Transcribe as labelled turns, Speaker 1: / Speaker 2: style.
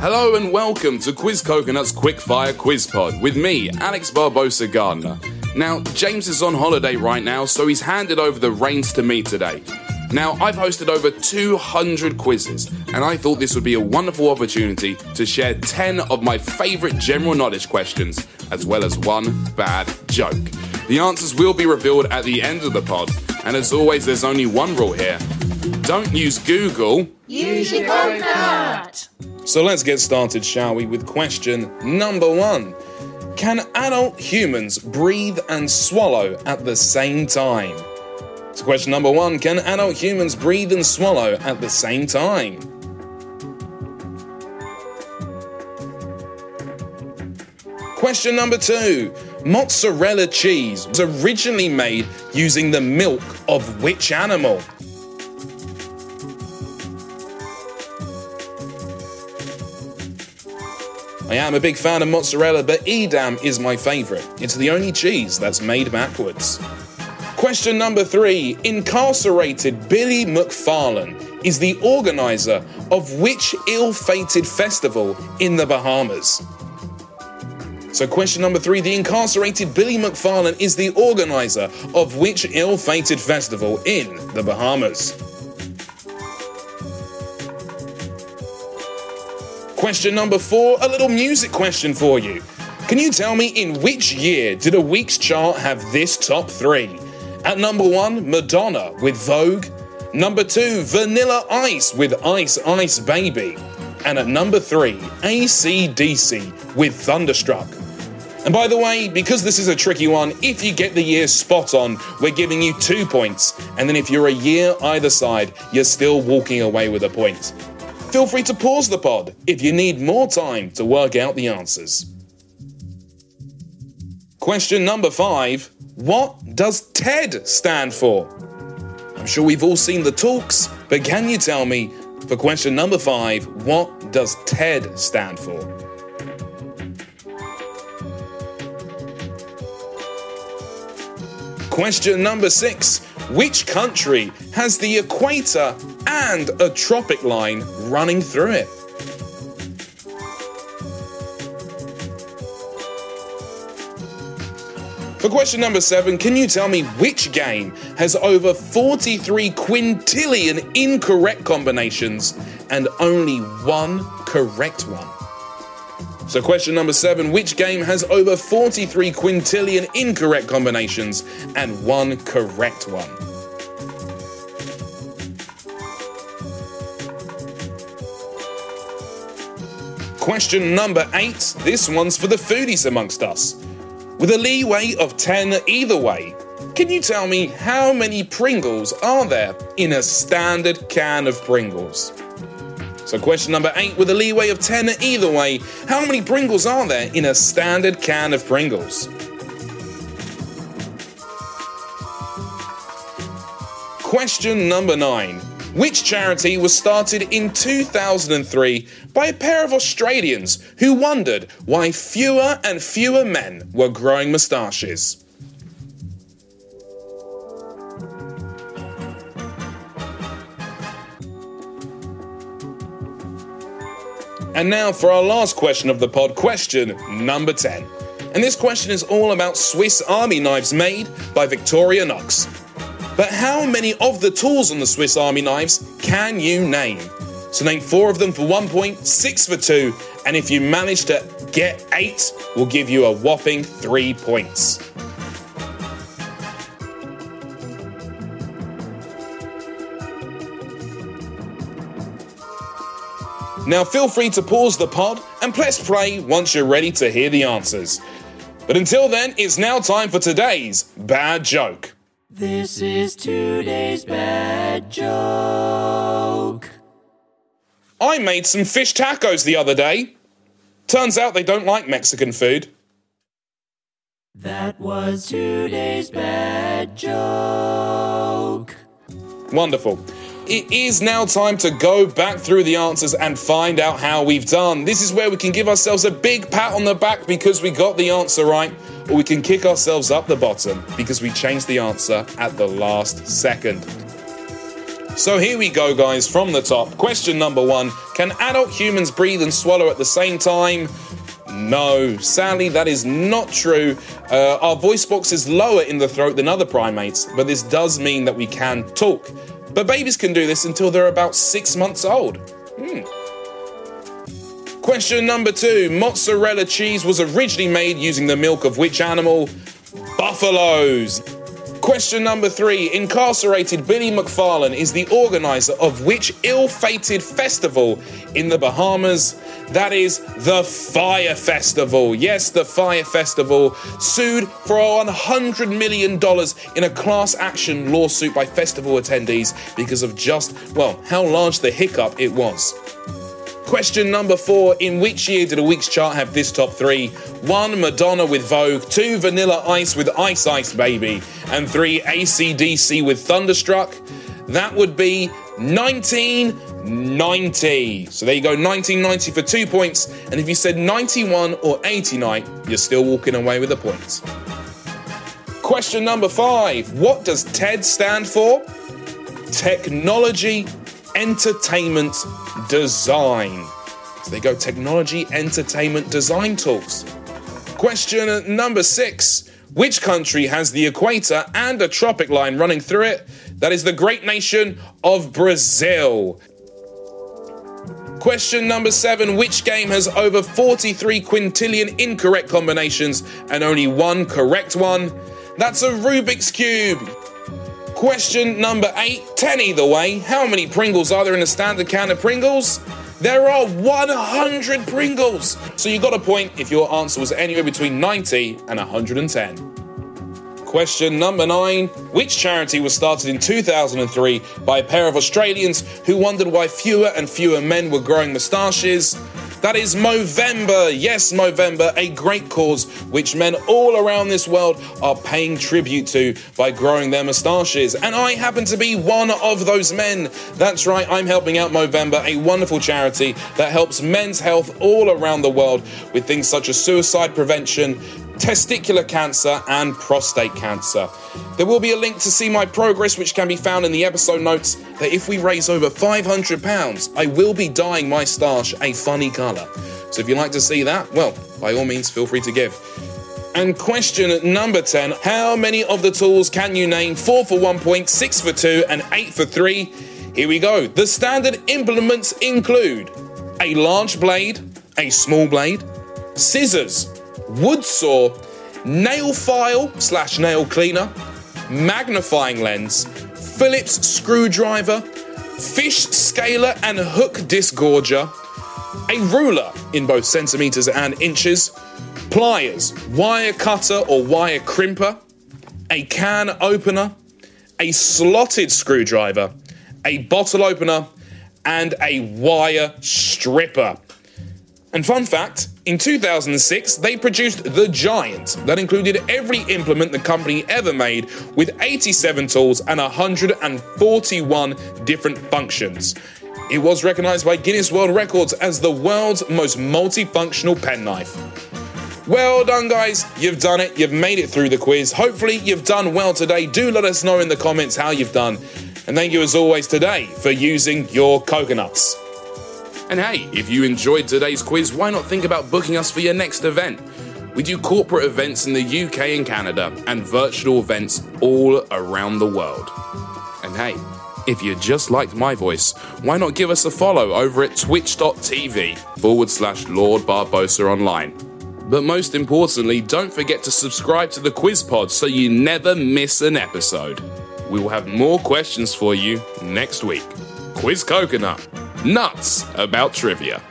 Speaker 1: Hello and welcome to Quiz Coconut's Quickfire Quiz Pod with me, Alex Barbosa Gardner. Now, James is on holiday right now, so he's handed over the reins to me today. Now, I've hosted over 200 quizzes, and I thought this would be a wonderful opportunity to share 10 of my favourite general knowledge questions, as well as one bad joke. The answers will be revealed at the end of the pod, and as always, there's only one rule here don't use Google.
Speaker 2: Use your.
Speaker 1: So let's get started, shall we, with question number one Can adult humans breathe and swallow at the same time? So, question number one Can adult humans breathe and swallow at the same time? Question number two Mozzarella cheese was originally made using the milk of which animal? I am a big fan of mozzarella, but Edam is my favourite. It's the only cheese that's made backwards. Question number three Incarcerated Billy McFarland is the organiser of which ill fated festival in the Bahamas? So, question number three the incarcerated Billy McFarland is the organiser of which ill fated festival in the Bahamas? Question number four, a little music question for you. Can you tell me in which year did a week's chart have this top three? At number one, Madonna with Vogue. Number two, Vanilla Ice with Ice Ice Baby. And at number three, ACDC with Thunderstruck. And by the way, because this is a tricky one, if you get the year spot on, we're giving you two points. And then if you're a year either side, you're still walking away with a point. Feel free to pause the pod if you need more time to work out the answers. Question number five What does TED stand for? I'm sure we've all seen the talks, but can you tell me, for question number five, what does TED stand for? Question number six Which country has the equator and a tropic line running through it? For question number seven, can you tell me which game has over 43 quintillion incorrect combinations and only one correct one? So, question number seven which game has over 43 quintillion incorrect combinations and one correct one? Question number eight this one's for the foodies amongst us. With a leeway of 10 either way, can you tell me how many Pringles are there in a standard can of Pringles? So, question number eight, with a leeway of 10 either way, how many Pringles are there in a standard can of Pringles? Question number nine. Which charity was started in 2003 by a pair of Australians who wondered why fewer and fewer men were growing moustaches? And now for our last question of the pod, question number 10. And this question is all about Swiss Army knives made by Victorinox. But how many of the tools on the Swiss Army knives can you name? So name four of them for one point, six for two, and if you manage to get eight, we'll give you a whopping three points. Now feel free to pause the pod and press play once you're ready to hear the answers. But until then, it's now time for today's bad joke.
Speaker 2: This is today's bad joke.
Speaker 1: I made some fish tacos the other day. Turns out they don't like Mexican food.
Speaker 2: That was today's bad joke.
Speaker 1: Wonderful. It is now time to go back through the answers and find out how we've done. This is where we can give ourselves a big pat on the back because we got the answer right, or we can kick ourselves up the bottom because we changed the answer at the last second. So here we go, guys, from the top. Question number one Can adult humans breathe and swallow at the same time? No, sadly, that is not true. Uh, our voice box is lower in the throat than other primates, but this does mean that we can talk. But babies can do this until they're about six months old. Hmm. Question number two Mozzarella cheese was originally made using the milk of which animal? Buffaloes. Question number three Incarcerated Billy McFarland is the organizer of which ill fated festival in the Bahamas? That is the Fyre Festival. Yes, the Fyre Festival sued for $100 million in a class action lawsuit by festival attendees because of just, well, how large the hiccup it was. Question number four In which year did a week's chart have this top three? One, Madonna with Vogue. Two, Vanilla Ice with Ice Ice Baby. And three, ACDC with Thunderstruck. That would be 1990. So there you go, 1990 for two points. And if you said 91 or 89, you're still walking away with the points. Question number five What does TED stand for? Technology Entertainment Design. So they go, Technology Entertainment Design Tools. Question number six Which country has the equator and a tropic line running through it? That is the great nation of Brazil. Question number seven Which game has over 43 quintillion incorrect combinations and only one correct one? That's a Rubik's Cube. Question number eight 10 either way. How many Pringles are there in a standard can of Pringles? There are 100 Pringles! So you got a point if your answer was anywhere between 90 and 110. Question number nine Which charity was started in 2003 by a pair of Australians who wondered why fewer and fewer men were growing moustaches? That is Movember. Yes, Movember, a great cause which men all around this world are paying tribute to by growing their moustaches. And I happen to be one of those men. That's right, I'm helping out Movember, a wonderful charity that helps men's health all around the world with things such as suicide prevention, testicular cancer, and prostate cancer. There will be a link to see my progress, which can be found in the episode notes. That if we raise over £500, I will be dyeing my stash a funny colour. So if you'd like to see that, well, by all means, feel free to give. And question number 10 How many of the tools can you name? 4 for 1 point, 6 for 2, and 8 for 3? Here we go. The standard implements include a large blade, a small blade, scissors, wood saw, nail file slash nail cleaner, magnifying lens, Phillips screwdriver, fish scaler and hook disgorger, a ruler in both centimeters and inches, pliers, wire cutter or wire crimper, a can opener, a slotted screwdriver, a bottle opener, and a wire stripper. And fun fact in 2006, they produced The Giant, that included every implement the company ever made, with 87 tools and 141 different functions. It was recognized by Guinness World Records as the world's most multifunctional penknife. Well done, guys. You've done it. You've made it through the quiz. Hopefully, you've done well today. Do let us know in the comments how you've done. And thank you, as always, today for using your coconuts. And hey, if you enjoyed today's quiz, why not think about booking us for your next event? We do corporate events in the UK and Canada and virtual events all around the world. And hey, if you just liked my voice, why not give us a follow over at twitch.tv forward slash Lord Barbosa Online. But most importantly, don't forget to subscribe to the Quiz Pod so you never miss an episode. We will have more questions for you next week. Quiz Coconut nuts about trivia.